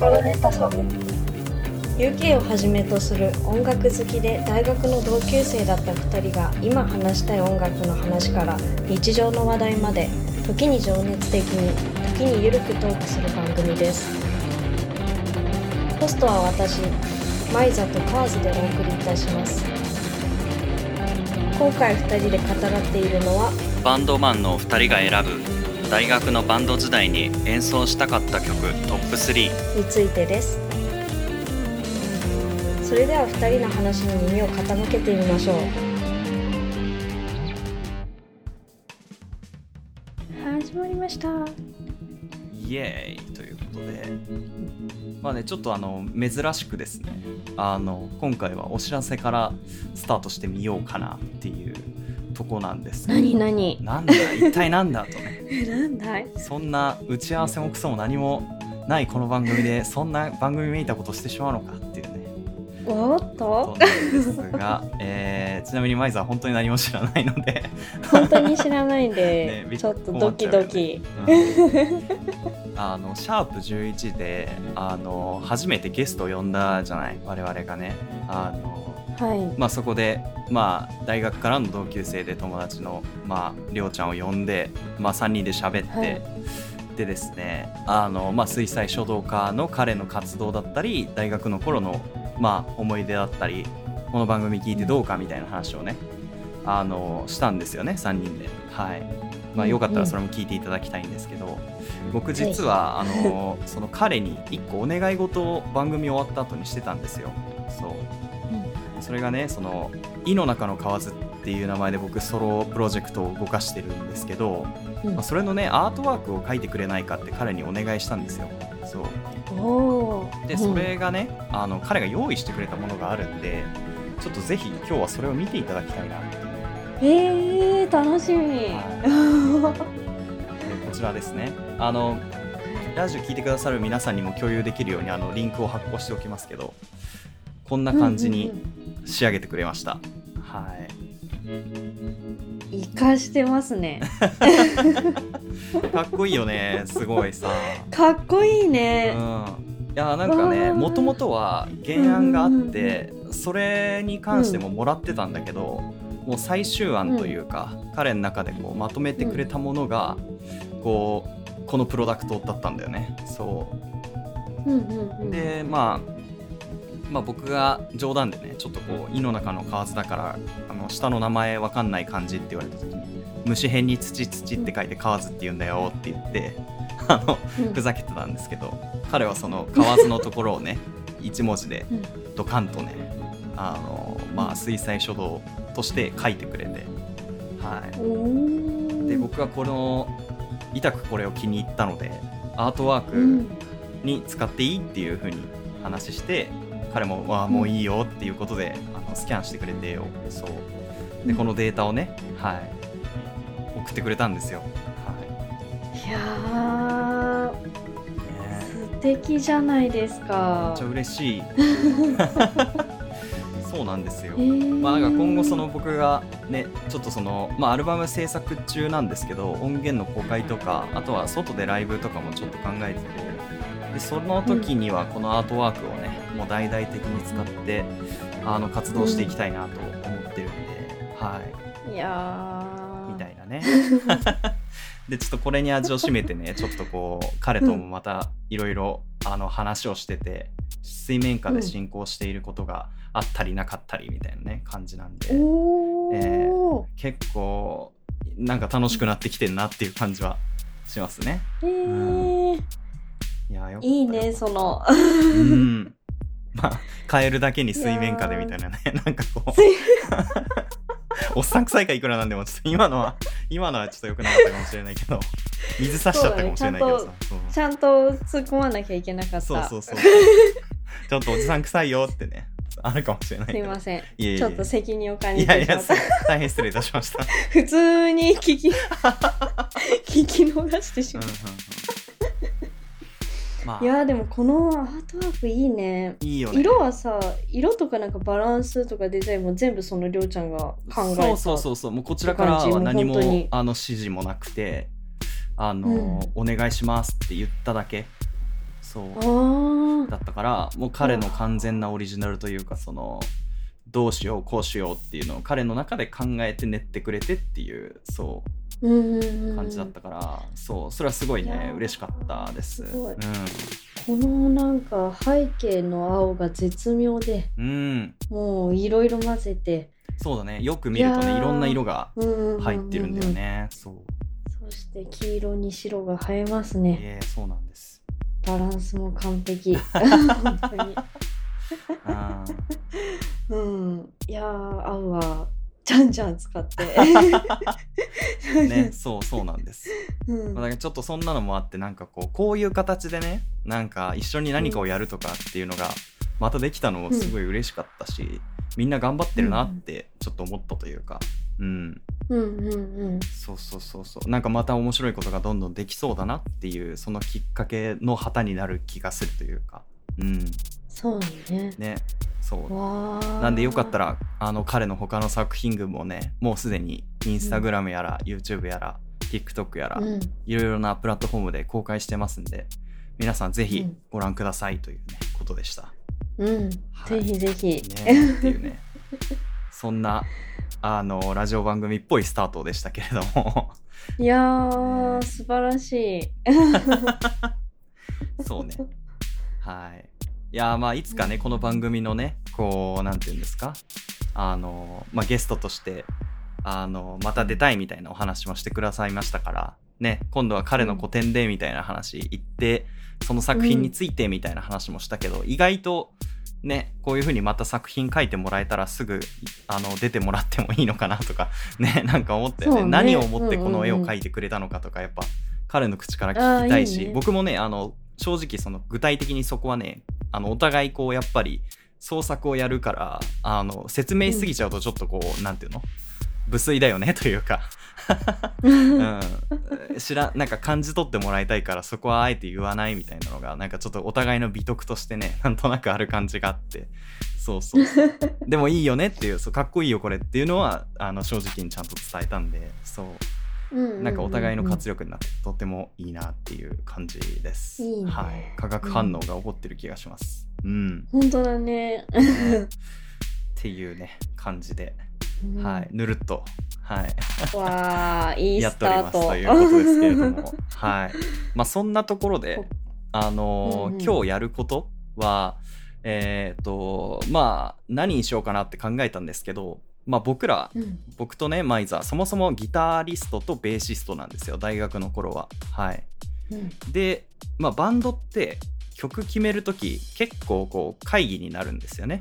心で遊ぶ UK をはじめとする音楽好きで大学の同級生だった2人が今話したい音楽の話から日常の話題まで時に情熱的に時にゆるくトークする番組です。ホストは私マイザとカーズでお送りいたします。今回2人で語らっているのはバンドマンの2人が選ぶ大学のバンド時代に演奏したかった曲トップ3についてです。それでは2人の話に耳を傾けてみましょう。始まりました。イエーイ。ということで。まあねちょっとあの珍しくですね。あの今回はお知らせからスタートしてみようかなっていうとこなんです何何？なんだ？一体なんだ？とね。なんだい？そんな打ち合わせもクソも何もないこの番組でそんな番組めいたことしてしまうのかっていうね。おっことですが、えーちなみにマイザーは本当に何も知らないので、本当に知らないんで、ねちょっとドキドキ、うん。あのシャープ11であの初めてゲストを呼んだじゃない我々がね。あのはい。まあ、そこで、まあ、大学からの同級生で友達の、まあ、りょうちゃんを呼んで、まあ、3人で喋って、はいでですねあの、まあ、水彩書道家の彼の活動だったり大学の頃の、まあ、思い出だったりこの番組聞いてどうかみたいな話をねあのしたんですよね3人で。はい。まあ、よかったらそれも聞いていただきたいんですけど、僕実はあの その彼に1個お願い事を番組終わった後にしてたんですよ。そう。それがねその「井の中の蛙」っていう名前で僕ソロプロジェクトを動かしてるんですけど、うん。まあ、それのねアートワークを描いてくれないかって彼にお願いしたんですよ。そう。でそれがね、あの彼が用意してくれたものがあるんでちょっとぜひ今日はそれを見ていただきたいなっていう。えー、楽しみ、でこちらですね。あのラジオ聞いてくださる皆さんにも共有できるようにあのリンクを発行しておきますけどこんな感じに仕上げてくれました、はい生かしてますね。かっこいいよねすごいさ。かっこいいうん。ね、いやなんかねもともとは原案があってそれに関してももらってたんだけど、もう最終案というか、彼の中でこうまとめてくれたものが、こうこのプロダクトだったんだよね。そう。うんうんうん、で、まあ、まあ僕が冗談でねちょっとこう「井の中の蛙」だからあの下の名前わかんない漢字って言われた時に「虫辺に土土」って書いて「蛙」って言うんだよって言って あのうんふざけてたんですけど彼はその「蛙」のところをね一文字でうんドカンとねあの、まあ、水彩書道として書いてくれて、はい、で僕はこの痛くこれを気に入ったのでアートワーク、うんに使っていいっていう風に話して彼も「わあもういいよ」っていうことであのスキャンしてくれてよそう。でうん。このデータをね、はい、送ってくれたんですよ、はい。いね素敵じゃないですめかっちゃ嬉しい。そうなんですよ、えー。まあ、なんか今後その僕がねちょっとその、まあ、アルバム制作中なんですけど音源の公開とかあとは外でライブとかもちょっと考えててでその時にはこのアートワークをねもう大々的に使ってあの活動していきたいなと思ってるんで、はい。やー。みたいなね。でちょっとこれに味を占めてねちょっとこう彼ともまたいろいろあの話をしてて水面下で進行していることがあったりなかったりみたいなね感じなんで。おえお結構なんか楽しくなってきてんなっていう感じはしますね。ー、えーいやよいいねその。うん。まあ、カエルだけに水面下でみたいなね、なんかこう、おっさん臭いかいくらなんでも、ちょっと今のは、今のはちょっと良くなかったかもしれないけど、水差しちゃったかもしれないけどさ。そうちゃんと突っ込まなきゃいけなかった。そうそうそう。ちょっとおじさん臭いよってね、あるかもしれない。すいません。いえいえ。ちょっと責任を感いやいや、じてしまった。大変失礼いたしました。普通に聞き聞き逃してしまっうんうんうんまた、いあ、やーでもこのアートワークいいね。いいよね。色はさ色とかなんかバランスとかデザインも全部そのりょうちゃんが考えたそうそうそうそう。もうこちらからは何もあの指示もなくてあの、うん。お願いしますって言っただけ。そう。あだったからもう彼の完全なオリジナルというかそのどうしようこうしようっていうのを彼の中で考えて練ってくれてっていうそう感じだったから、そうそれはすごいねー。嬉しかったです。すごい。このなんか背景の青が絶妙でうん、うん、もういろいろ混ぜて。そうだねよく見るとねいろんな色がうんうんうんうん入ってるんだよね、そう。そして黄色に白が映えますね。ええそうなんです。バランスも完璧。本当に。うん。いやー合うわじゃんじゃん使って。ね そうそうなんです。うん。まあだからちょっとそんなのもあってなんかこうこういう形でねなんか一緒に何かをやるとかっていうのがまたできたのもすごい嬉しかったし、みんな頑張ってるなってちょっと思ったというか。うん。うんうんうんそうそうそうそう。なんかまた面白いことがどんどんできそうだなっていうそのきっかけの旗になる気がするというか。うんそうね。ねそう。なんでよかったらあの彼の他の作品群もねもうすでにインスタグラムやら、YouTube やら TikTok やら、うん。いろいろなプラットフォームで公開してますんで皆さんぜひうん。ご覧くださいというね、ことでした。うん、はい。ぜひぜひ、ねっていうね。そんなあのラジオ番組っぽいスタートでしたけれども。いやー素晴らしい。そうね。はいいやーまあいつかねこの番組のねこうなんていうんですか？あの、まあ、ゲストとしてあのまた出たいみたいなお話もしてくださいましたからね今度は彼の個展でみたいな話言って、その作品についてみたいな話もしたけど、意外とねこういう風にまた作品書いてもらえたらすぐあの出てもらってもいいのかなとか ねなんか思ったよねね。何を思ってこの絵を描いてくれたのかとかやっぱ彼の口から聞きたいしいいね。僕もねあの正直その具体的にそこはねあのお互いこうやっぱり創作をやるからあの説明しすぎちゃうとちょっとこう、なんていうの？無粋だよね というか、うん、知らなんか感じ取ってもらいたいからそこはあえて言わないみたいなのがなんかちょっとお互いの美徳としてねなんとなくある感じがあって。そうそうそう。でもいいよねっていうそうかっこいいよこれっていうのはあの正直にちゃんと伝えたんでそうなんかお互いの活力になってとてもいいなっていう感じです。いいね。はい、化学反応が起こってる気がします。うん、本当だね。っていうね感じで、はい、ぬるっと、はい、わあ、いいやっておりスタート。ますということですけれども、はい、まあそんなところで、あのーうんうん。今日やることはえっ、とまあ何にしようかなって考えたんですけど、まあ僕らうん。僕とねマイザーそもそもギタリストとベーシストなんですよ大学の頃は。はい。うん。でまあバンドって曲決める時結構こう会議になるんですよね。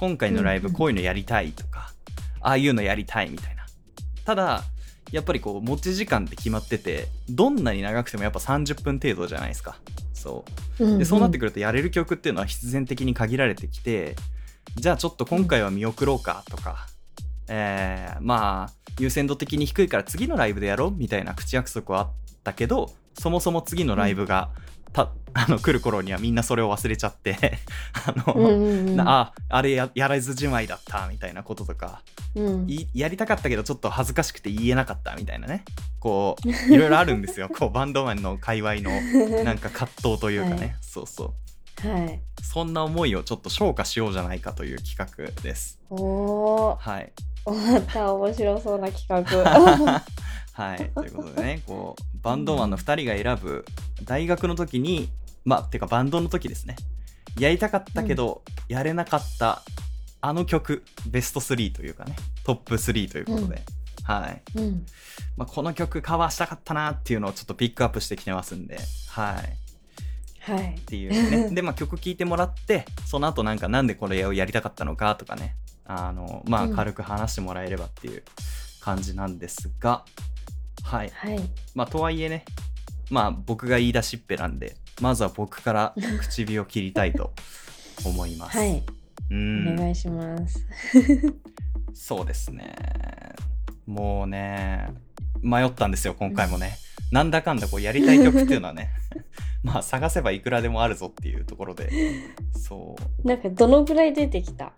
今回のライブうんうん。こういうのやりたいとか、ああいうのやりたいみたいな。ただやっぱりこう持ち時間って決まっててどんなに長くてもやっぱ30分程度じゃないですか。そう。うん。でそうなってくるとやれる曲っていうのは必然的に限られてきてじゃあちょっと今回は見送ろうかとか、えーまあ優先度的に低いから次のライブでやろうみたいな口約束はあったけどそもそも次のライブが、た あの来る頃にはみんなそれを忘れちゃって あの、うんうんうん。なああれややらずじまいだったみたいなこととかうん。いやりたかったけどちょっと恥ずかしくて言えなかったみたいなね。こう いろいろあるんですよ。こうバンドマンの界隈のなんか葛藤というかね、はい。そうそう。はい。そんな思いをちょっと消化しようじゃないかという企画です。はい。また面白そうな企画。はい。ということでね、こう、バンドマンの2人が選ぶ、大学の時に、まあ、てかバンドの時ですね。やりたかったけど、やれなかった、あの曲、ベスト3というかね、トップ3ということで、はい。うん。まあ、この曲カバーしたかったなっていうのをちょっとピックアップしてきてますんで、はい。はいっ。ていうねでまあ曲聴いてもらってその後なんかなんでこれをやりたかったのかとかねあのまあうん。軽く話してもらえればっていう感じなんですが、はい。はい。まあとはいえねまあ僕が言い出しっぺなんでまずは僕から 口火を切りたいと思います、はい。おうん。願いします。そうですね。もうね迷ったんですよ今回もね。なんだかんだこうやりたい曲っていうのはね まあ探せばいくらでもあるぞっていうところで。そう。なんかどのぐらい出てきた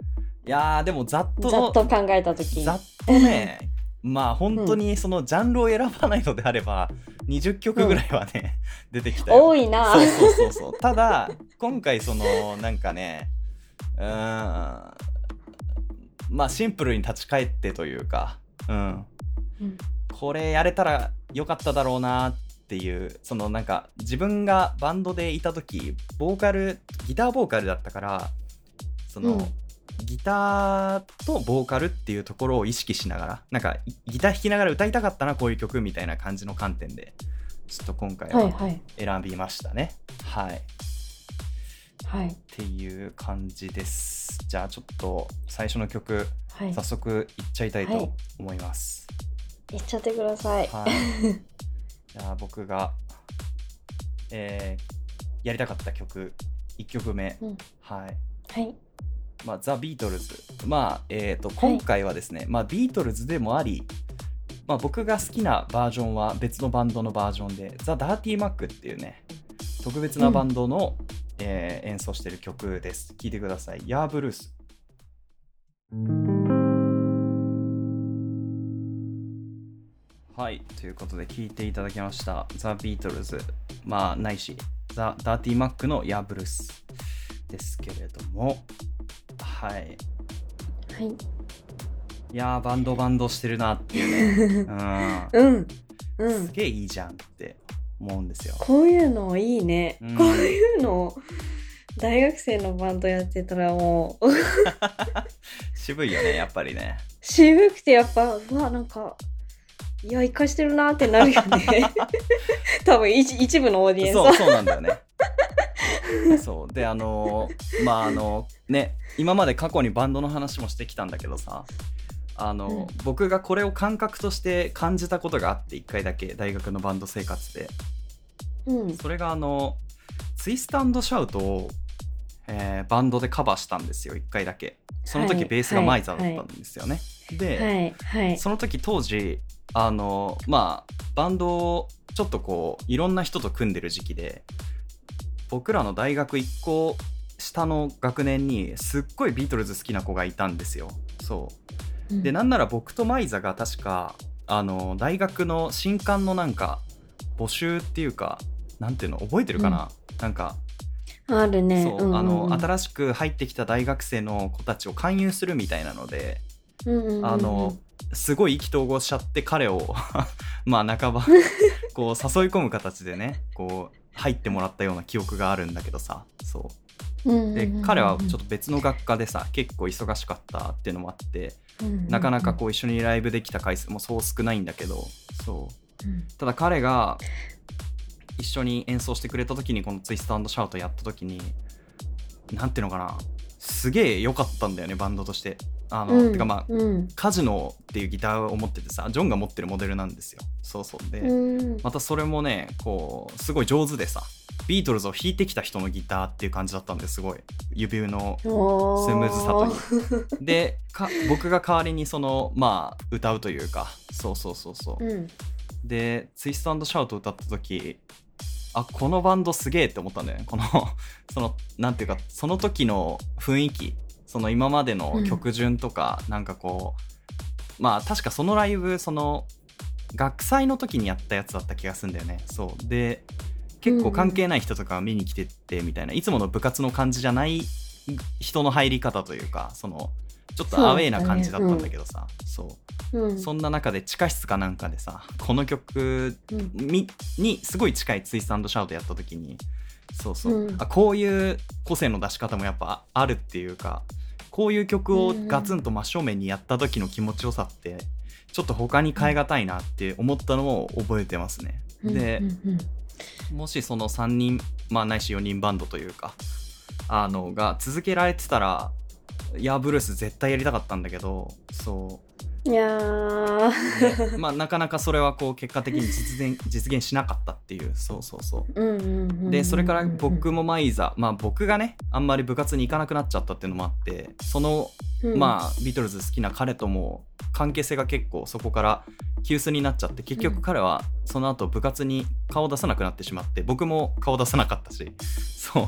いやーでもざっとざっと考えたとき。ざっとね まあ本当にそのジャンルを選ばないのであれば、20曲ぐらいはね、出てきたよ。多いな。そうそうそうそう。ただ 今回そのなんかねうーんまあシンプルに立ち返ってというかうん。うん。これやれたらよかっただろうなっていうそのなんか自分がバンドでいた時ボーカルギターボーカルだったからその、うんギターとボーカルっていうところを意識しながらなんかいギター弾きながら歌いたかったなこういう曲みたいな感じの観点でちょっと今回ははいはい。選びましたね。はい、っはい。ていう感じです。じゃあちょっと最初の曲はい。早速いっちゃいたいはい。と思います、いっちゃってください。はい。じゃあ僕が、えーやりたかった曲1曲目、うん。はい。はいまあ、ザ・ビートルズ。まあ、えっ、と、今回はですね、まあ、ビートルズでもあり、まあ、僕が好きなバージョンは別のバンドのバージョンで、ザ・ダーティー・マックっていうね、特別なバンドの、えー演奏してる曲です。聴いてください。ヤーブルース。はい、ということで聴いていただきました。ザ・ビートルズ、まあ、ないし、ザ・ダーティー・マックのヤーブルースですけれども、はい。はいいやー、バンドバンドしてるなっていうね。うんううん。んすげえいいじゃんって思うんですよ。こういうのいいね、うんこういうの大学生のバンドやってたらもう 渋いよね、やっぱりね。渋くてやっぱうわなんかいや生かしてるなってなるよね 多分一一部のオーディエンスはそう、そうなんだよね。そう。で、あのーまあ、あの、ね、今まで過去にバンドの話もしてきたんだけどさ、あの、うん僕がこれを感覚として感じたことがあって、一回だけ、大学のバンド生活で。うんそれがあの、ツイストシャウトを、えーバンドでカバーしたんですよ、一回だけ。その時はいベースがマイザーだったんですよね。で、はいはいその時当時あのまあバンドをちょっとこういろんな人と組んでる時期で僕らの大学1個下の学年にすっごいビートルズ好きな子がいたんですよ。そう。でなんなら僕とマイザが確かあの大学の新刊のなんか募集っていうかなんていうの覚えてるかな、なんかあるね。そう、あの新新しく入ってきた大学生の子たちを勧誘するみたいなのであのすごい意気投合しちゃって彼を まあ半ば こう誘い込む形でねこう入ってもらったような記憶があるんだけどさ。そう。で彼はちょっと別の学科でさ結構忙しかったっていうのもあってなかなかこう一緒にライブできた回数もそう少ないんだけどそう。うん。ただ彼が一緒に演奏してくれた時にこのツイストシャウトやった時になんていうのかなすげえ良かったんだよねバンドとして。あの、うんてかまあうん。カジノっていうギターを持っててさジョンが持ってるモデルなんですよ。そうそう。で、うん。またそれもねこうすごい上手でさビートルズを弾いてきた人のギターっていう感じだったんですごい。指のおスムーズさといでか僕が代わりにそのまあ歌うというか。そうそうそうそう、うん。でツイストシャウト歌った時あこのバンドすげえって思ったんだよね。この そのなんていうかその時の雰囲気。その今までの曲順とか、なんかこうまあ確かそのライブその学祭の時にやったやつだった気がするんだよね。そう。で結構関係ない人とか見に来てってみたいな、いつもの部活の感じじゃない人の入り方というかそのちょっとアウェーな感じだったんだけどさ。そううん。そんな中で地下室かなんかでさこの曲うん。みにすごい近いツイストシャウトやった時にそうそう、うん。あこういう個性の出し方もやっぱあるっていうかこういう曲をガツンと真正面にやった時の気持ちよさってちょっと他に変え難いなって思ったのを覚えてますね。で、もしその3人、まあ、ないし4人バンドというかあのが続けられてたらいやブルース絶対やりたかったんだけどそういやまあなかなかそれはこう結果的に実現実現しなかったっていう。そうそうそう。うんうんうんうん。でそれから僕もマイザまあ僕がねあんまり部活に行かなくなっちゃったっていうのもあってそのうん。まあビートルズ好きな彼とも関係性が結構そこから急須になっちゃって結局彼はその後部活に顔を出さなくなってしまって僕も顔出さなかったし。そう。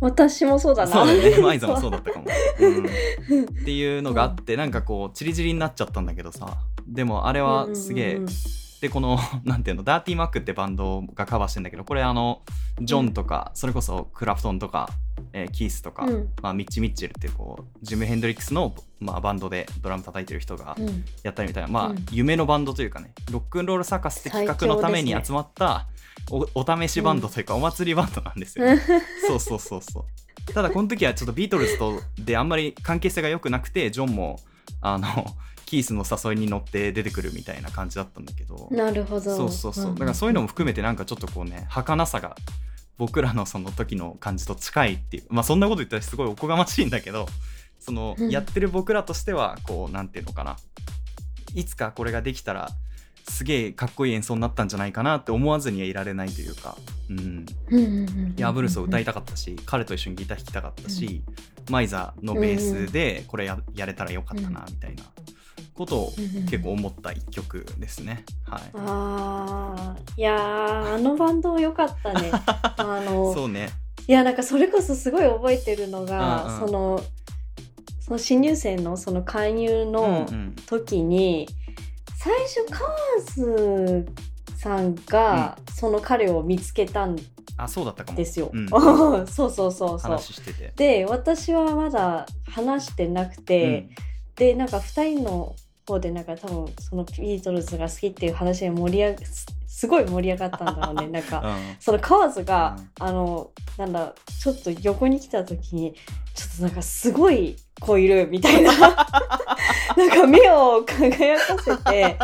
私もそうだな。そうだよね。マイザもそうだったかも、うん、っていうのがあってなんかこうチリチリになっちゃったんだけどさ。でもあれはすげえうんうん。でこの なんていうのダーティーマックってバンドがカバーしてんだけどこれあのジョンとか、それこそクラプトンとか、えーキースとか、うん。まあ、ミッチ・ミッチェルってこうジム・ヘンドリックスの、まあ、バンドでドラム叩いてる人がうん。やったりみたいな、まあ、うん。夢のバンドというかねロックンロールサーカスって企画のために集まったおお試しバンドというか、お祭りバンドなんですよ、う んそうそうそうそう。ただこの時はちょっとビートルズとであんまり関係性が良くなくてジョンもあのキースの誘いに乗って出てくるみたいな感じだったんだけど。なるほど。そうそうそう。だからそういうのも含めてなんかちょっとこうね儚さが僕らのその時の感じと近いっていう。まあそんなこと言ったらすごいおこがましいんだけどそのうん。やってる僕らとしてはこうなんていうのかな。いつかこれができたらすげえかっこいい演奏になったんじゃないかなって思わずにはいられないというか、うん、いやブルースを歌いたたかったし彼と一緒にギター弾きたかったし、マイザのベースでこれややれたらよかったなみたいなことを結構思った一曲ですね。はいあーいやーあのバンド良かったね あのそうね。いやなんかそれこそすごい覚えてるのが、うんうんそのその新入生のその勧誘うんのうん時に、最初カーズさんがその彼を見つけたんあそうだったかも。ですよ。うん そうそうそうそう。話してて。で私はまだ話してなくて、でなんか2人の方でなんか多分そのビートルズが好きっていう話で盛り上がすすごい盛り上がったんだろうね。なんかうんうん。そのカワズが、うん。あのなんだちょっと横に来た時にちょっとなんかすごい子いるみたいな なんか目を輝かせて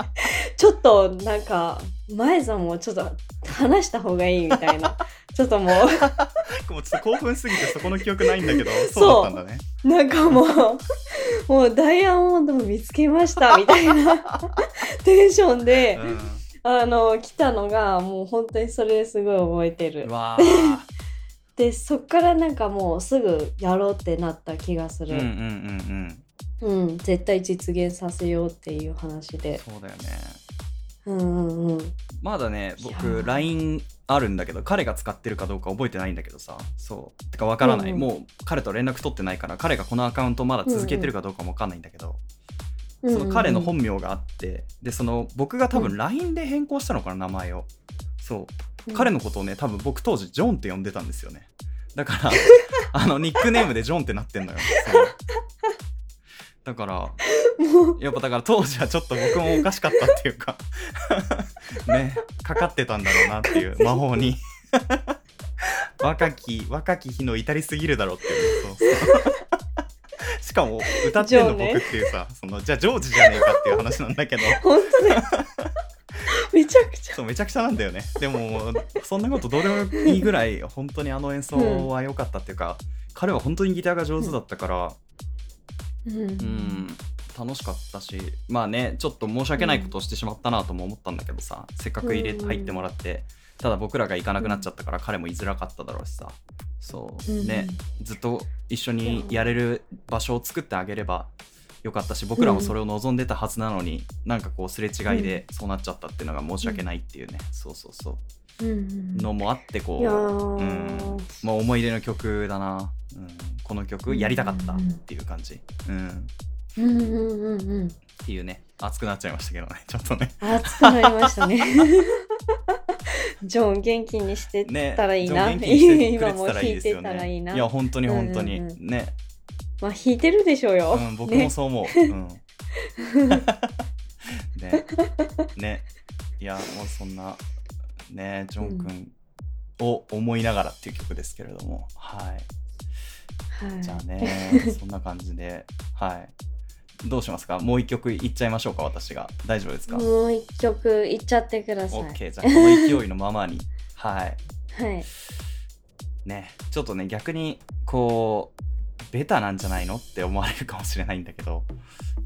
ちょっとなんか前さんもちょっと話した方がいいみたいなちょっとももうちょっと興奮すぎてそこの記憶ないんだけど、そうだったんだね。うなんかもうもうダイヤモンドを見つけましたみたいな テンションで、あの来たのがもう本当にそれすごい覚えてうん。るう。わーでそっからなんかもうすぐやろうってなった気がする、うんうんうんうん。絶対実現させようっていう話うん。で。そうだよね。うんうんうん。まだね、僕、ー。LINE あるんだけど、彼が使ってるかどうか覚えてないんだけどさ、そう。てかわからない、うんうん。もう彼と連絡取ってないから、彼がこのアカウントまだ続けてるかどうかもわかんないんだけど、うんうん。その彼の本名があって、で、その僕が多分うん。LINE で変更したのかな、名前を。そう。うん。彼のことをね多分僕当時ジョンって呼んでたんですよね。だから あのニックネームでジョンってなってんのよ。だから やっぱだから当時はちょっと僕もおかしかったっていうか。ねかかってたんだろうなっていう魔法に。若き若き日の至りすぎるだろうっていうそうそう。しかも歌ってんの僕っていうさ、そのじゃあジョージじゃねえかっていう話なんだけど。本当だよめちゃくちゃ。そうめちゃくちゃなんだよね。でもそんなことどうでもいいぐらい本当にあの演奏は良かったっていうか、彼は本当にギターが上手だったからうん。うん楽しかったしまあねちょっと申し訳ないことをしてしまったなとも思ったんだけどさせっかく入れうん入ってもらってただ僕らが行かなくなっちゃったから彼も居づらかっただろうしさ。そううん。ねずっと一緒にやれる場所を作ってあげればよかったし僕らもそれを望んでたはずなのに、なんかこうすれ違いでそうなっちゃったっていうのが申し訳ないっていうね、そうそうそう。うんうんのもあってこう、うん。ー、まあ、思い出の曲だな、うん、この曲やりたかったっていう感じ、うん、うんうんうんうんっていうね。熱くなっちゃいましたけどね。ちょっとね。熱くなりましたね。ジョン元気にしてねたらいいな、ジョン元気にしてく今も弾いてたらいいな。いや本当に本当に、うんうん。ね、まあ弾いてるでしょうよ、うん、僕もそう思う、うん。ね。ね。いやもうそんなねジョン君を思いながらっていう曲ですけれども、はい。はい。じゃあね そんな感じで。はい。どうしますか？もう一曲いっちゃいましょうか私が。大丈夫ですか？もう一曲いっちゃってください。OK じゃあこの勢いのままに。はい。はい。ね。ちょっとね逆にこうベタなんじゃないのって思われるかもしれないんだけど、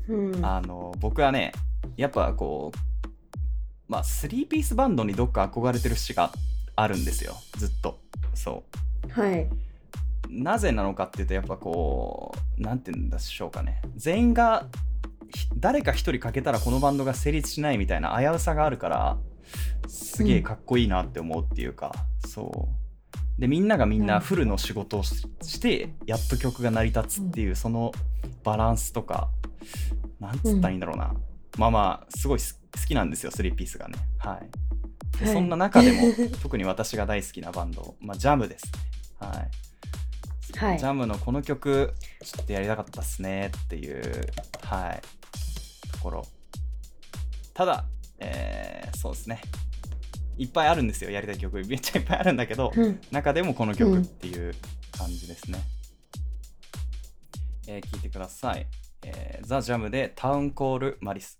うん。あの僕はねやっぱこうまあスリーピースバンドにどっか憧れてる節があるんですよ。ずっと。そはい。うなぜなのかっていうとやっぱこうなんて言うんでしょうかね。全員がひ誰か一人欠けたらこのバンドが成立しないみたいな危うさがあるからすげえかっこいいなって思うっていうか、そうでみんながみんなフルの仕事をししてやっと曲が成り立つっていうそのバランスとかなんつったらいいんだろうな、まあまあすごいす好きなんですよ3ピースがね。はい。ではい。そんな中でも 特に私が大好きなバンド、まあ、ジャムです。ねはい。はい。ジャムのこの曲ちょっとやりたかったっすねっていうはい。ところ。ただ、えーそうですねいっぱいあるんですよやりたい曲。めっちゃいっぱいあるんだけど、うん。中でもこの曲っていう感じですね、えー聞いてください、えーザ・ジャムでタウンコール・マリス。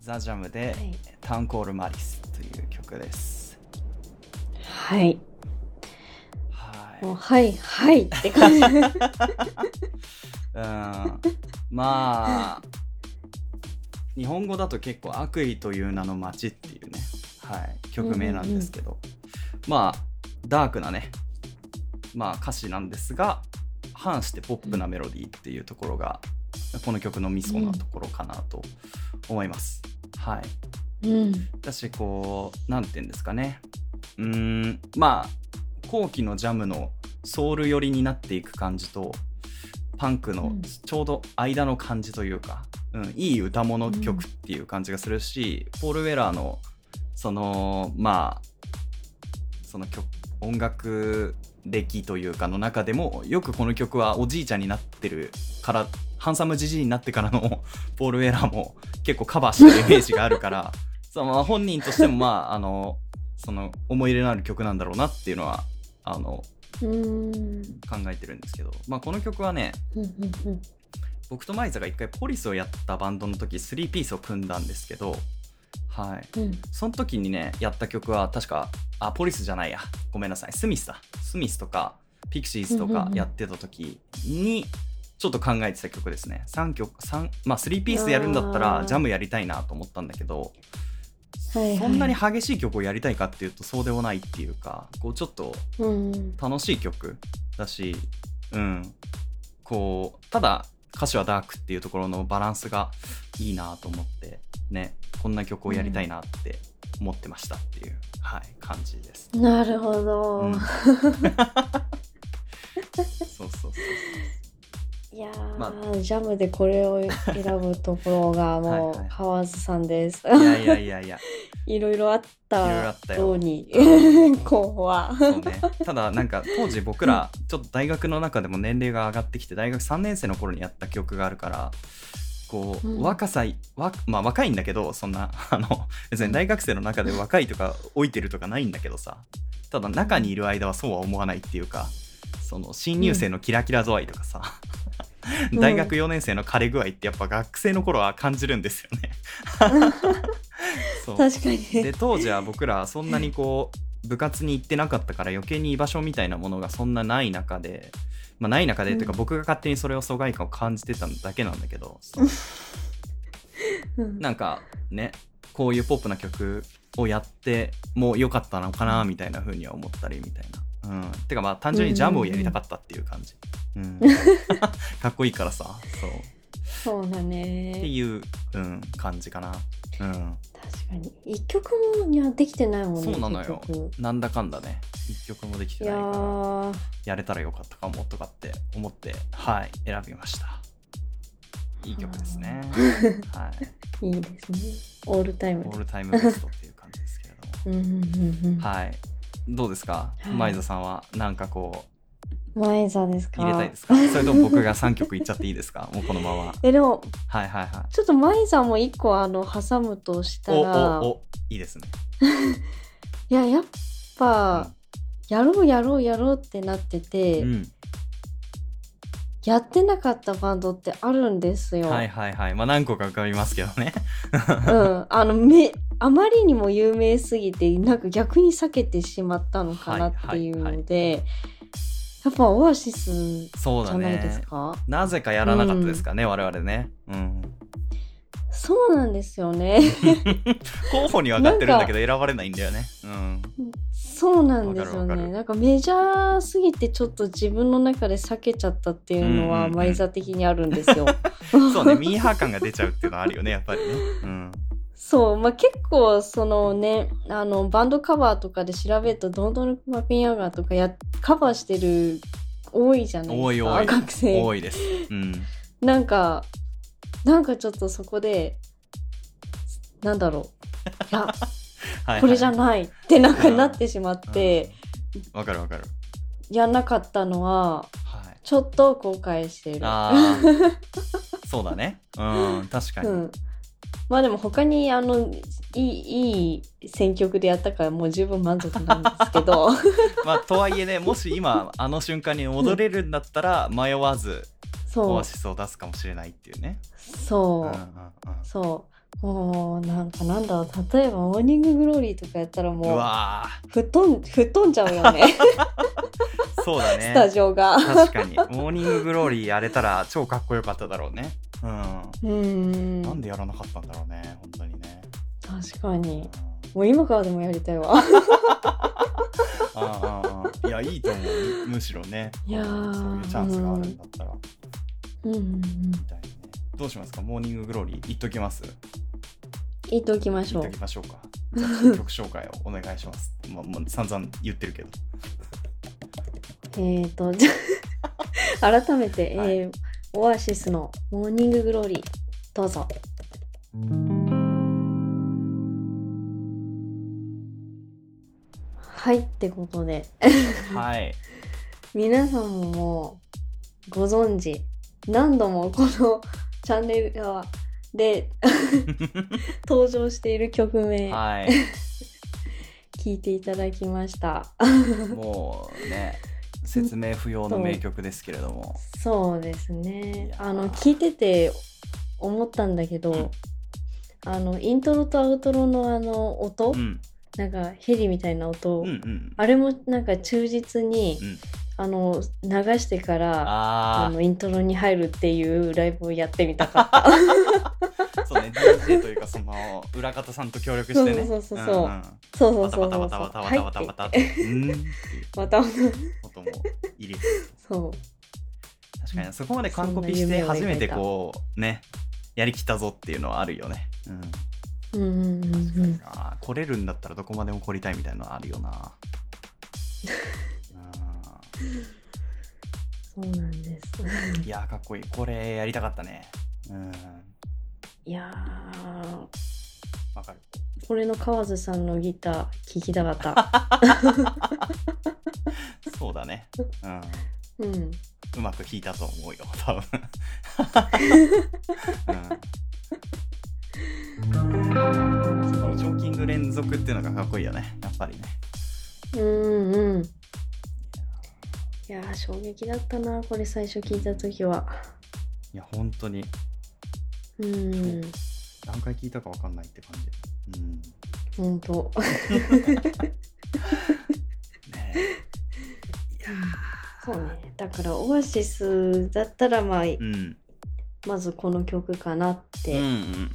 ザ・ジャムではい。タウンコール・マリスという曲です。はい。はい。もうはいはいって感じ。うん。まあ日本語だと結構悪意という名の街っていうね、はい、曲名なんですけど、まあダークなねまあ歌詞なんですが反してポップなメロディーっていうところがこの曲のミソなところかなと思います、はい。うん。私こうなんて言うんですかね。うーんまあ後期のジャムのソウル寄りになっていく感じとパンクのうん。ちょうど間の感じというか、うん、いい歌物曲っていう感じがするし、ポール・ウェラーのそのまあその曲音楽歴というかの中でもよくこの曲はおじいちゃんになってるからハンサムじじいになってからの ポール・ウェラーも結構カバーしてるイメージがあるからそのまあ本人としてもまああのその思い入れのある曲なんだろうなっていうのはあのうん。考えてるんですけど、まあ、この曲はねうんうん僕とマイザが一回ポリスをやったバンドの時3ピースを組んだんですけどはい。うん。その時にねやった曲は確かあポリスじゃないや。ごめんなさい。スミスだ。スミスとかピクシーズとうんうんうん。かやってた時にちょっと考えてた曲ですね。3曲3まあ3ピースやるんだったあらー。ジャムやりたいなと思ったんだけどはいはい。そんなに激しい曲をやりたいかっていうとそうでもないっていうかこうちょっとうん。楽しい曲だしうん。こうただ歌詞はダークっていうところのバランスがいいなと思ってねこんな曲をやりたいなって思ってましたっていう、はい感じです、なるほど、うん。そうそうそういやー、まジャムでこれを選ぶところがもはいはい。う河津さんです。いやいやいやいや。いろいろあっいろいろあたったよ。ように 候補は。そうね。ただなんか当時僕らちょっと大学の中でも年齢が上がってきて大学3年生の頃にやった曲があるからこう、うん。若さいわまあ若いんだけどそんなあの別に大学生の中で若いとか老いてるとかないんだけどさ。ただ中にいる間はそうは思わないっていうかその新入生のキラキラ度合いとかさ、うん大学4年生の枯れ具合ってやっぱ学生の頃は感じるんですよね。そう確かに。で当時は僕らそんなにこう部活に行ってなかったから余計に居場所みたいなものがそんなない中で、まあ、ない中でっていうかうん僕が勝手にそれを疎外感を感じてただけなんだけど、そううんなんかねこういうポップな曲をやってもう良かったのかなみたいな風には思ったりみたいな。うん、てかまあ単純にジャムをやりたかったっていう感じ。うん、かっこいいからさ。そう。そうだってね。いう、うん、感じかな。うん。確かに。一曲もにはできてないもんね。そうなのよ。なんだかんだね。一曲もできていやないから。ー。やれたらよかったかもとかって思ってはい選びました。いい曲ですね。はい。いいですね。オールタイムオールタイムベストっていう感じですけれども。うんうんうんうん。はいどうですか？はい。マイザさんはなんかこ前座ですか？う入れたいですか？それとも僕が3曲いっちゃっていいですか？もうこのまま。え、でも、はいはいはい。ちょっと前座も一個あの挟むとしたおら、おおいいですね。いや、やっぱ、やろうやろうやろうってなってて、うんやってなかったバンドってあるんですよ。はいはいはい。まあ何個か浮かびますけどね。うん。あの、め、あまりにも有名すぎて、なんか逆に避けてしまったのかなっていうので、やっぱオアシスそうだじゃないですね。か。なぜかやらなかったですかね、我々ね。うん。そうなんですよね。候補には上がってるんだけど選ばれないんだよね。うんそうなんですよね。なんかメジャーすぎてちょっと自分の中で避けちゃったっていうのうんうんはうんマイザ的にあるんですよ。そうね、ミーハー感が出ちゃうっていうのはあるよね、やっぱりね。うん。そう、まあ、結構そのね、あのバンドカバーとかで調べると「ドントルマピンアガー」とかやカバーしてる多いじゃないですか学生多いです。うん。なんかなんかちょっとそこでなんだろういやはいこれじゃいないってなんかうんなってしまって、わかるわかる。やんなかったのははい。ちょっと後悔している。そうだね。うん確かに、うん、まあでも他にあのいいいい選曲でやったからもう十分満足なんですけど。まあとはいえねもし今あの瞬間に踊れるんだったら迷わずオそう。アシスを出すかもしれないっていうね。そう、うんうんうん。そうもうなんかなんだろう。例えば「モーニンググローリー」とかやったらうもうわ吹っ飛ん吹っ飛んじゃうよね。ー そうだね。スタジオが。確かに。 Morning Glory やれたら超かっこよかっただろうね。うん。うん。なんでやらなかったんだろうね本当にね、確かに。うん。もう今からでもやりたいわ。ああいやいいと思う。むしろね。いやーそういうチャンスがあるんだったら、うん。うんうん。みたいにねどうしますか？ Morning Glory 言っときます？言っときましょう。言っとき。ましょうか。じゃあ曲紹介をお願いします。まあ、まあ、散々言ってるけど。えーと、じゃあ 改めて、はい。えーオアシスの Morning Glory、どうぞ。はい、ってことで、はい。皆さんももうご存知、何度もこのチャンネルで 登場している曲名、はい。聞いていただきました。もうね 説明不要の名曲ですけれども。そうですいねあの聞いてて思ったんだけど、うん。あのイントロとアウトロのあの音、うん。なんかヘリみたいな音、うんうん。あれもなんか忠実に、うんあの流してからああのイントロに入るっていうライブをやってみたかった。あ そうね DJ というかその裏方さんと協力してね。そうそうそうそう。んん。そうそうバタバタそうそうバタバタバはいタバタバタってってうんっていうまた音も入れてそう確かにそこまで完コピして初めてこうねやりきったぞっていうのはあるよねうんうんうんうんう来れるんだったらどこまでも来りたいみたいなのあるよなそうなんです。うんいやーかっこいい。これやりたかったね。うん。いやー。わかる。これの河津さんのギター聴きたかった。そうだね。うん。うん。うまく弾いたと思うよ多分。うん。そのチョーキング連続っていうのがかっこいいよね。やっぱりね。うんうん。いやー衝撃だったなこれ最初聞いた時は。いや本当に。うん。何回聞いたかわかんないって感じ。うん。ほんと。ねそうね。だからオアシスだったらまあ、うん。まずこの曲かなっうんうてん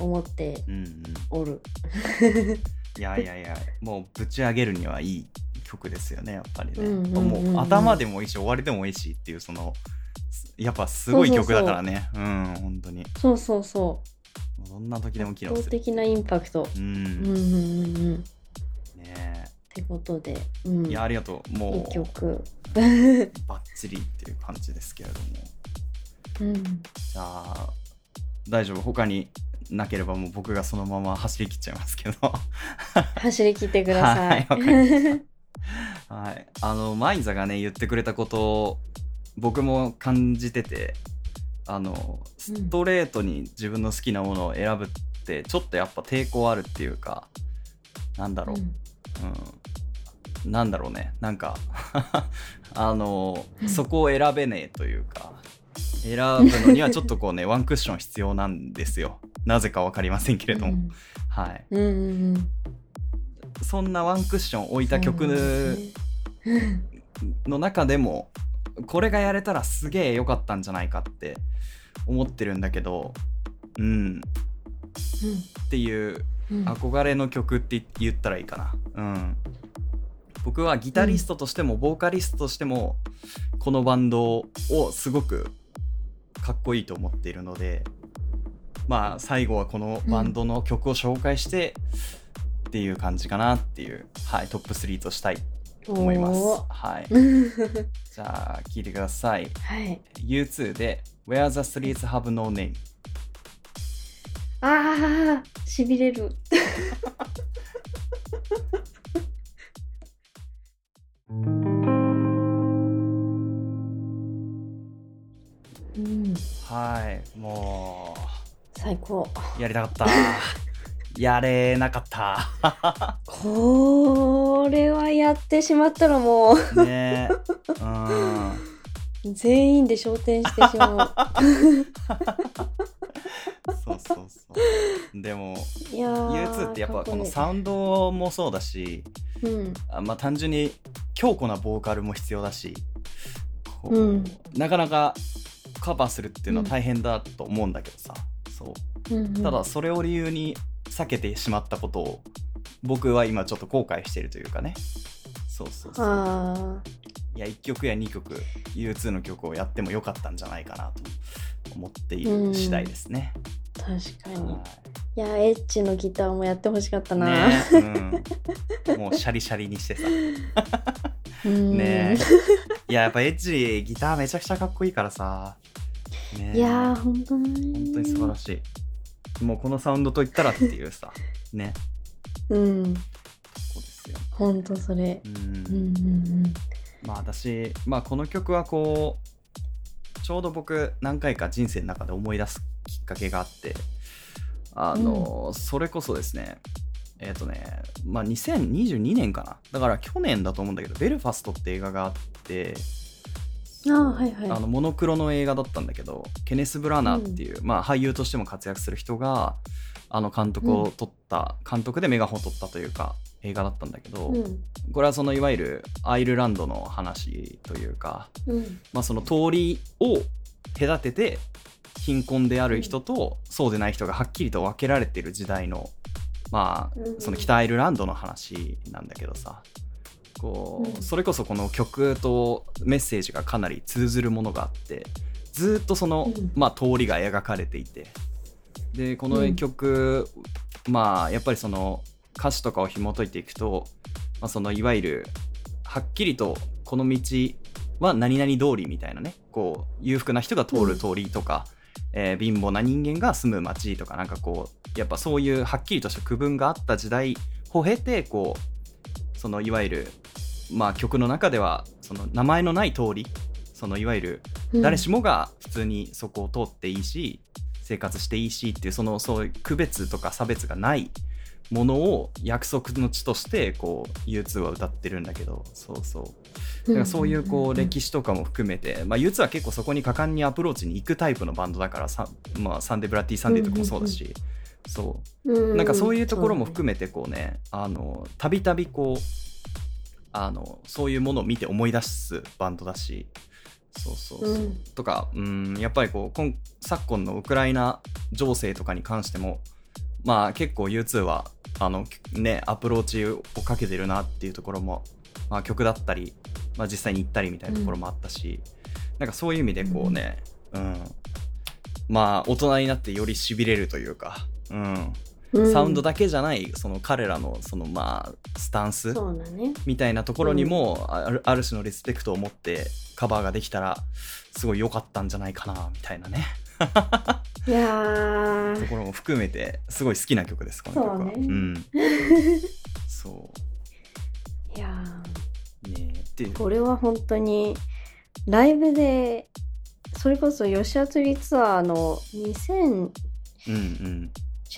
思ってうんうん。おる。いやいやいやもうぶち上げるにはいい曲ですよねやっぱりね、うんうんうんうんもう頭でもいいし終わりでもいいしっていうそのやっぱすごい曲だからねうん本当にそうそうそどんな時でもう。機能する圧倒的なインパクト。ううんんうんうんうん。っねてことで、うん。えいやありがとういいもう曲。バッチリっていう感じですけれどもうん。じゃあ大丈夫？他になければもう僕がそのまま走り切っちゃいますけど走り切ってください。はいわかりはい、あのマイザがね言ってくれたことを僕も感じててあのストレートに自分の好きなものを選ぶってちょっとやっぱ抵抗あるっていうかなんだろう、うん。なんだろうね。なんか あのうん。そこを選べねえというか選ぶのにはちょっとこうね ワンクッション必要なんですよ。なぜか分かりませんけれども、うん。はい。うんうんうん。そんなワンクッション置いた曲の中でもこれがやれたらすげえ良かったんじゃないかって思ってるんだけどうん。っていううん。憧れの曲って言ったらいいかな。うん。僕はギタリストとしてもボーカリストとしてもこのバンドをすごくかっこいいと思っているのでまあ最後はこのバンドの曲を紹介してっていう感じかなっていう、はい、トップ3としたい。思います。はい。は じゃあ聞いてください。い。U2 で Where the Streets Have No Name あーしびれる。うん。はいも最高。うやりたかったやれなかった。これはやってしまったらもねうん。う全員で昇天してしまそうそうそう。でもういやー U2 ってやっぱこのかサウンドもそうだしうん。あまあ単純に強固なボーカルも必要だしこううん。なかなかカバーするっていうのは大変だと思うんだけどさ、そう。うんうん。ただそれを理由に避けてしまったことを僕は今ちょっと後悔してるというかね。そうそうそう。あ。いや1曲や2曲 U2 の曲をやってもよかったんじゃないかなと思っている次第ですね、ー確かに。はい。やエッチのギターもやってほしかったな、ねうん、もうシャリシャリにしてさ。うん。ねいややっぱエッジギターめちゃくちゃかっこいいからさ。ねいやー本当に。本当に素晴らしいもうこのサウンドといったらっていうさ。ね。うん。そうですよ。本当それ。うん、うんうんまあ私まあこの曲はこうちょうど僕何回か人生の中で思い出すきっかけがあってあの、それこそですねえっ、とねまあ2022年かな。だから去年だと思うんだけど「ベルファスト」って映画があってはいはい。あのモノクロの映画だったんだけどケネス・ブラナーっていう、まあ、俳優としても活躍する人があの監督を取った、監督でメガホンを取ったというか映画だったんだけど、うん。これはそのいわゆるアイルランドの話というか、うん。まあ、その通りを隔てて貧困である人とそうでない人がはっきりと分けられている時代のまあうん。その北アイルランドの話なんだけどさこう、うん。それこそこの曲とメッセージがかなり通ずるものがあってずっとその、うん。まあ、通りが描かれていて。でこの曲、まあやっぱりその歌詞とかを紐解いていくと、まあ、そのいわゆるはっきりとこの道は何々通りみたいなねこう裕福な人が通る通りとか、えー貧乏な人間が住む町とかなんかこうやっぱそういうはっきりとした区分があった時代を経てこうそのいわゆるまあ曲の中ではその名前のない通りそのいわゆるうん。誰しもが普通にそこを通っていいし生活していいしっていうそのそういう区別とか差別がないものを約束の地としてこう U2 は歌ってるんだけどそうそう。だからそういうこう歴史とかも含めて、まあ、U2 は結構そこに果敢にアプローチに行くタイプのバンドだからさ、まあ、 Sunday Bloody Sunday とかもそうだし、そう。うんなんかそういうところも含めてこうねあのたびたびこうあのそういうものを見て思い出すバンドだし。そうそうそう、うん。とかうんやっぱりこう今昨今のウクライナ情勢とかに関してもまあ結構 U2 はあのねアプローチをかけてるなっていうところも、まあ、曲だったり、まあ、実際に行ったりみたいなところもあったし、なんかそういう意味でこうね、うん。まあ大人になってよりしびれるというか、うん、うん。サウンドだけじゃないその彼らのそのまあスタンスみたいなところにもあるある種のリスペクトを持ってカバーができたらすごい良かったんじゃないかなみたいなね。いやー。ところも含めてすごい好きな曲ですこの曲は。そうね。ん。そいやうねっていう。ーこれは本当にライブでそれこそ吉田釣りツアーの2019うんうん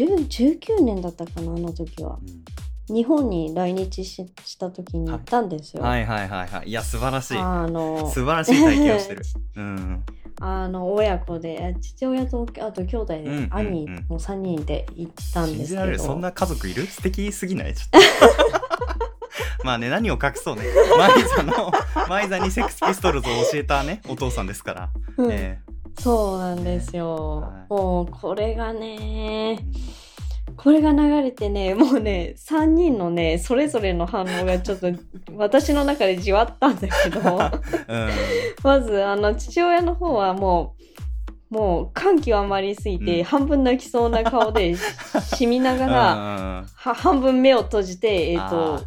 年だったかなあの時は。う日本に来日しした時に行ったんですよ、んはいはいはいはい。いや素晴らしい。あの素晴らしい体験をしてる。うんあの親子で父親とあと兄弟で、うんうんうん。兄の3人で行ったん信ですけど。そんな家族いる？素敵すぎない？ちょっと。まあね何を隠そうね。マイザのマイザにセックスピストルズを教えたねお父さんですから、うん。えそうなんですよ、はい。もうこれがねえこれが流れてねもうね3人のねそれぞれの反応がちょっと 私の中でじわったんだけど。うん。まずあの父親の方はもうもう感極まりすぎて、うん。半分泣きそうな顔でししみながら、半分目を閉じてえっ、あと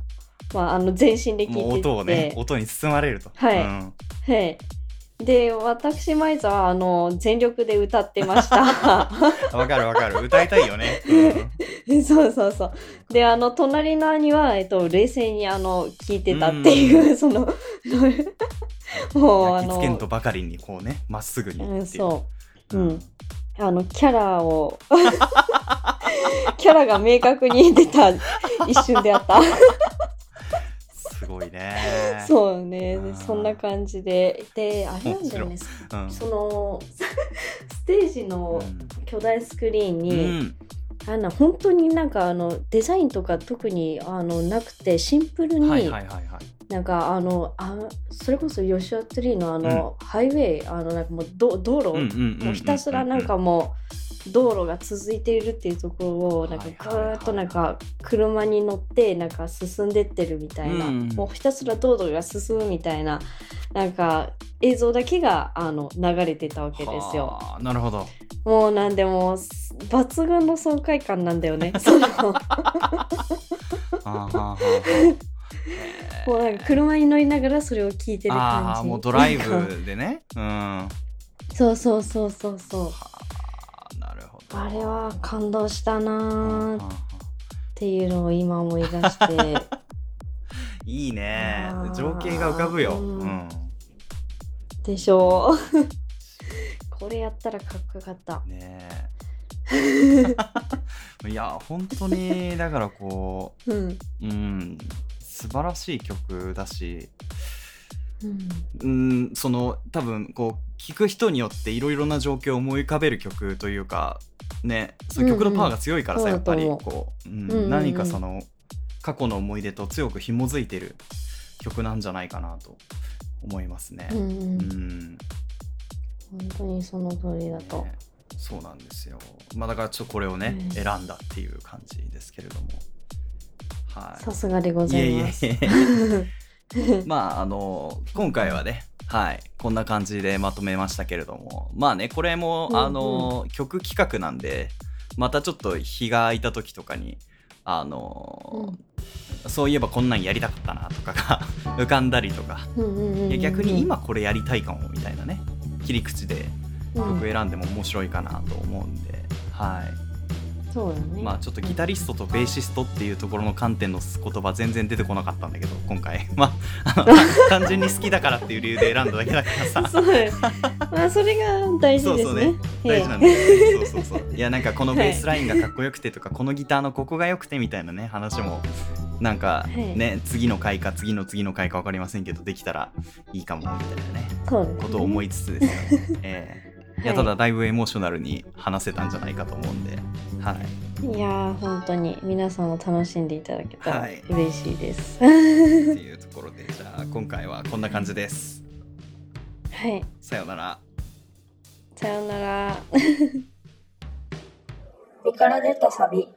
まあ、あの全身で聴いてて。音をね音に包まれると。はい。うん。はい。で、私、舞イは、あの、全力で歌ってました。わかるわかる歌いたいよね、うん そうそうそう。で、あの、隣の兄は、えっと、冷静に、あの、聞いてたっていう、その、もう、あの焼き付けん、とばかりにこうねまっすぐにうん、っていうそう。うん。あの、キャラを、キャラが明確に出た一瞬であった。すごいね。そうね。そんな感じで。で、あれなんだよね。うん。その、ステージの巨大スクリーンうに、ん。あの本当になんかあのデザインとか特にあのなくてシンプルに、はいはいはいはい。なんかあのあそれこそヨシュアトリーのあの、ハイウェイあのなんかもうど道路、うんうんうんうん。もうひたすらなんかもう道路が続いているっていうところをなんかぐーっとなんか車に乗ってなんか進んでってるみたいな、うんもうひたすら道路が進むみたいななんか映像だけがあの流れてたわけですよ。はあなるほどもうなんでもう抜群の爽快感なんだよね。その もうなんか車に乗りながらそれを聞いてる感じ。ああもうドライブでねうんはそうそうそうそうそう。あれは感動したなっていうのを今思い出して。あ いいね情景が浮かぶようんうんでしょう。これやったらかっこよかった。ねえ いや本当にだからこうん。ううん素晴らしい曲だしうん。うんその多分こう聴く人によっていろいろな状況を思い浮かべる曲というかねそういう曲のパワーが強いからさ、うんうんやっぱりこう、うんうんうんうん何かその過去の思い出と強く紐づいてる曲なんじゃないかなと思いますね。うんう。うんん本当にその通りだと。ねそうなんですよ。まあだからちょっとこれをね、うん選んだっていう感じですけれども。はい。さすがでございます。いえいえ まああの今回はねはいこんな感じでまとめましたけれども。まあねこれも、うんうん。あの曲企画なんでまたちょっと日が空いた時とかにあの、そういえばこんなんやりたかったなとかが 浮かんだりとか、うんうん逆に今これやりたいかもみたいなね切り口でうん。曲選んでも面白いかなと思うんで、はいそうだね。まあちょっとギタリストとベーシストっていうところの観点の言葉全然出てこなかったんだけど 今回。まあ 単純に好きだからっていう理由で選んだだけだからさ。そう。まあそれが大事ですね。そうそうね。大事なんえですよね。そうそうそう。いやなんかこのベースラインがかっこよくてとか、このギターのここが良くてみたいなね話もなんかはい。ね、次の回か次の次の回か分かりませんけどできたらいいかもみたいなねね。ことを思いつつですよ、ええ。いやはい。ただだいぶエモーショナルに話せたんじゃないかと思うんで、はい、いやー本当に皆さんも楽しんでいただけたらはい。嬉しいです。っていうところでじゃあ今回はこんな感じです。はい、さようなら。さようなら。身から出たサビ